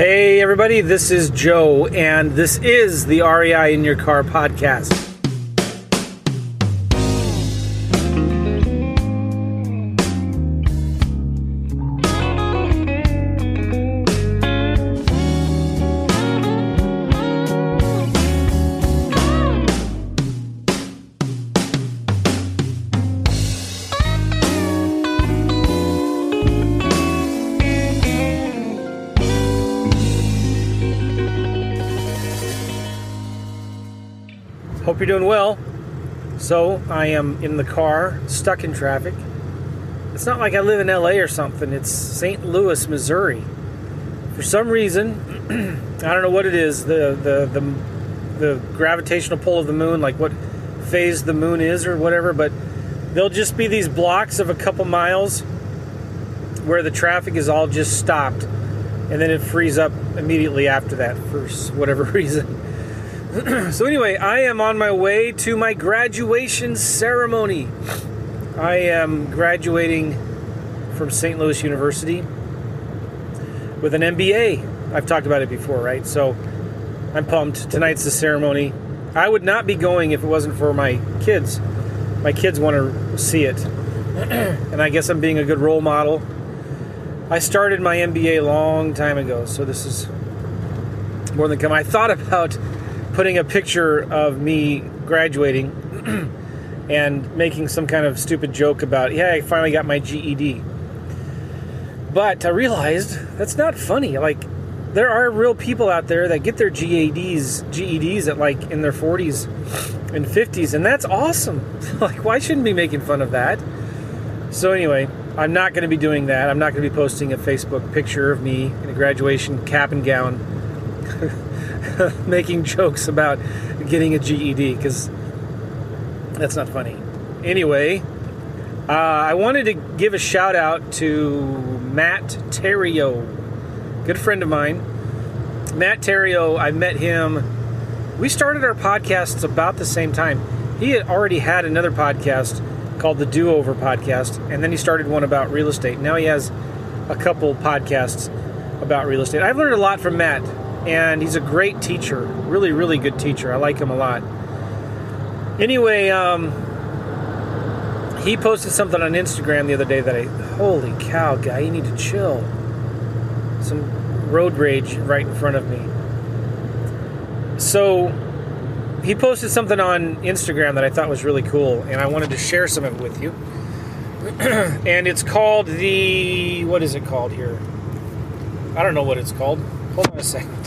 Hey, everybody, this is Joe, and this is the REI in Your Car podcast. Hope you're doing well. So, I am in the car, stuck in traffic. It's not like I live in LA or something, it's St. Louis, Missouri. For some reason, I don't know what it is, the, the, the, the gravitational pull of the moon, like what phase the moon is or whatever, but there'll just be these blocks of a couple miles where the traffic is all just stopped and then it frees up immediately after that for whatever reason. so anyway, I am on my way to my graduation ceremony. I am graduating from St. Louis University with an MBA. I've talked about it before, right? So I'm pumped. Tonight's the ceremony. I would not be going if it wasn't for my kids. My kids want to see it. and I guess I'm being a good role model. I started my MBA a long time ago, so this is more than come. I thought about putting a picture of me graduating and making some kind of stupid joke about, yeah, I finally got my GED. But I realized that's not funny. Like, there are real people out there that get their GEDs, GEDs at like in their 40s and 50s, and that's awesome. like, why shouldn't be making fun of that? So anyway, I'm not going to be doing that. I'm not going to be posting a Facebook picture of me in a graduation cap and gown. making jokes about getting a GED because that's not funny. Anyway, uh, I wanted to give a shout out to Matt Theriault, good friend of mine. Matt Theriault, I met him. We started our podcasts about the same time. He had already had another podcast called the Do Over Podcast, and then he started one about real estate. Now he has a couple podcasts about real estate. I've learned a lot from Matt and he's a great teacher. Really, really good teacher. I like him a lot. Anyway, um, he posted something on Instagram the other day that I, holy cow, guy, you need to chill. Some road rage right in front of me. So, he posted something on Instagram that I thought was really cool, and I wanted to share some of it with you. and it's called the, what is it called here? I don't know what it's called. Hold on a second.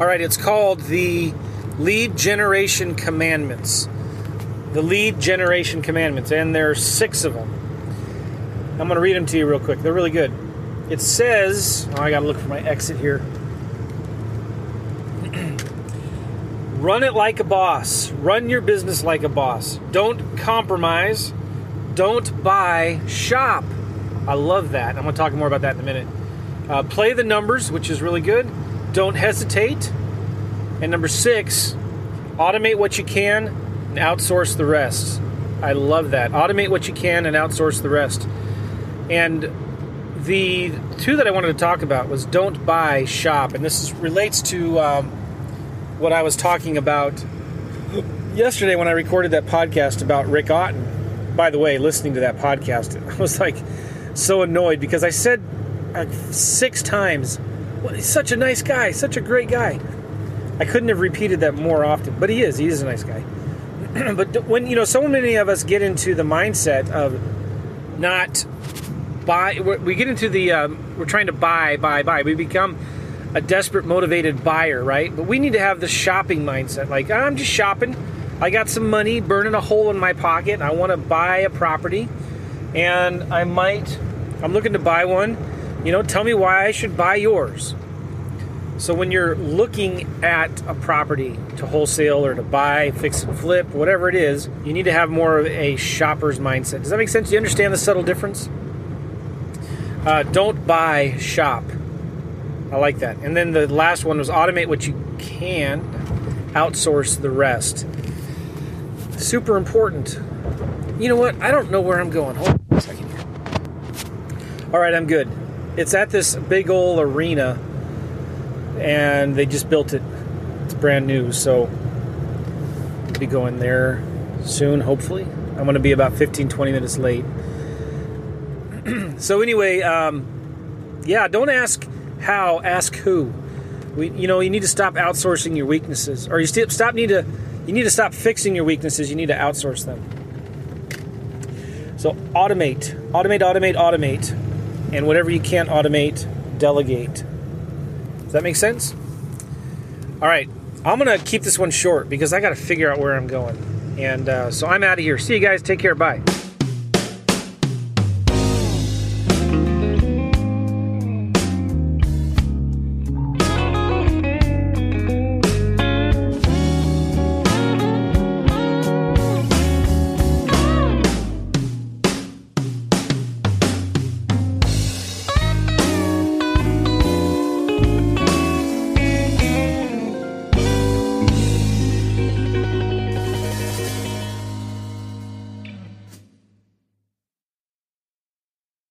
All right, it's called the Lead Generation Commandments. The Lead Generation Commandments, and there are six of them. I'm going to read them to you real quick. They're really good. It says, oh, I got to look for my exit here. Run it like a boss. Run your business like a boss. Don't compromise. Don't buy, shop. I love that. I'm going to talk more about that in a minute. Uh, play the numbers, which is really good. Don't hesitate. And number six, automate what you can and outsource the rest. I love that. Automate what you can and outsource the rest. And the two that I wanted to talk about was don't buy, shop. And this is, relates to um, what I was talking about yesterday when I recorded that podcast about Rick Otten. By the way, listening to that podcast, I was like so annoyed because I said like six times. Well, he's such a nice guy, such a great guy. I couldn't have repeated that more often, but he is. He is a nice guy. but when you know, so many of us get into the mindset of not buy. We get into the um, we're trying to buy, buy, buy. We become a desperate, motivated buyer, right? But we need to have the shopping mindset. Like I'm just shopping. I got some money burning a hole in my pocket. I want to buy a property, and I might. I'm looking to buy one you know, tell me why I should buy yours. So when you're looking at a property to wholesale or to buy, fix and flip, whatever it is, you need to have more of a shopper's mindset. Does that make sense? Do you understand the subtle difference? Uh, don't buy, shop. I like that. And then the last one was automate what you can, outsource the rest. Super important. You know what? I don't know where I'm going. Hold on a second here. All right, I'm good it's at this big old arena and they just built it. It's brand new, so I'll be going there soon, hopefully. I'm going to be about 15, 20 minutes late. so anyway, um, yeah, don't ask how, ask who. We, you know, you need to stop outsourcing your weaknesses, or you st- stop need to, you need to stop fixing your weaknesses. You need to outsource them. So automate, automate, automate, automate, and whatever you can't automate, delegate. Does that make sense? All right, I'm gonna keep this one short because I got to figure out where I'm going, and uh, so I'm out of here. See you guys. Take care. Bye.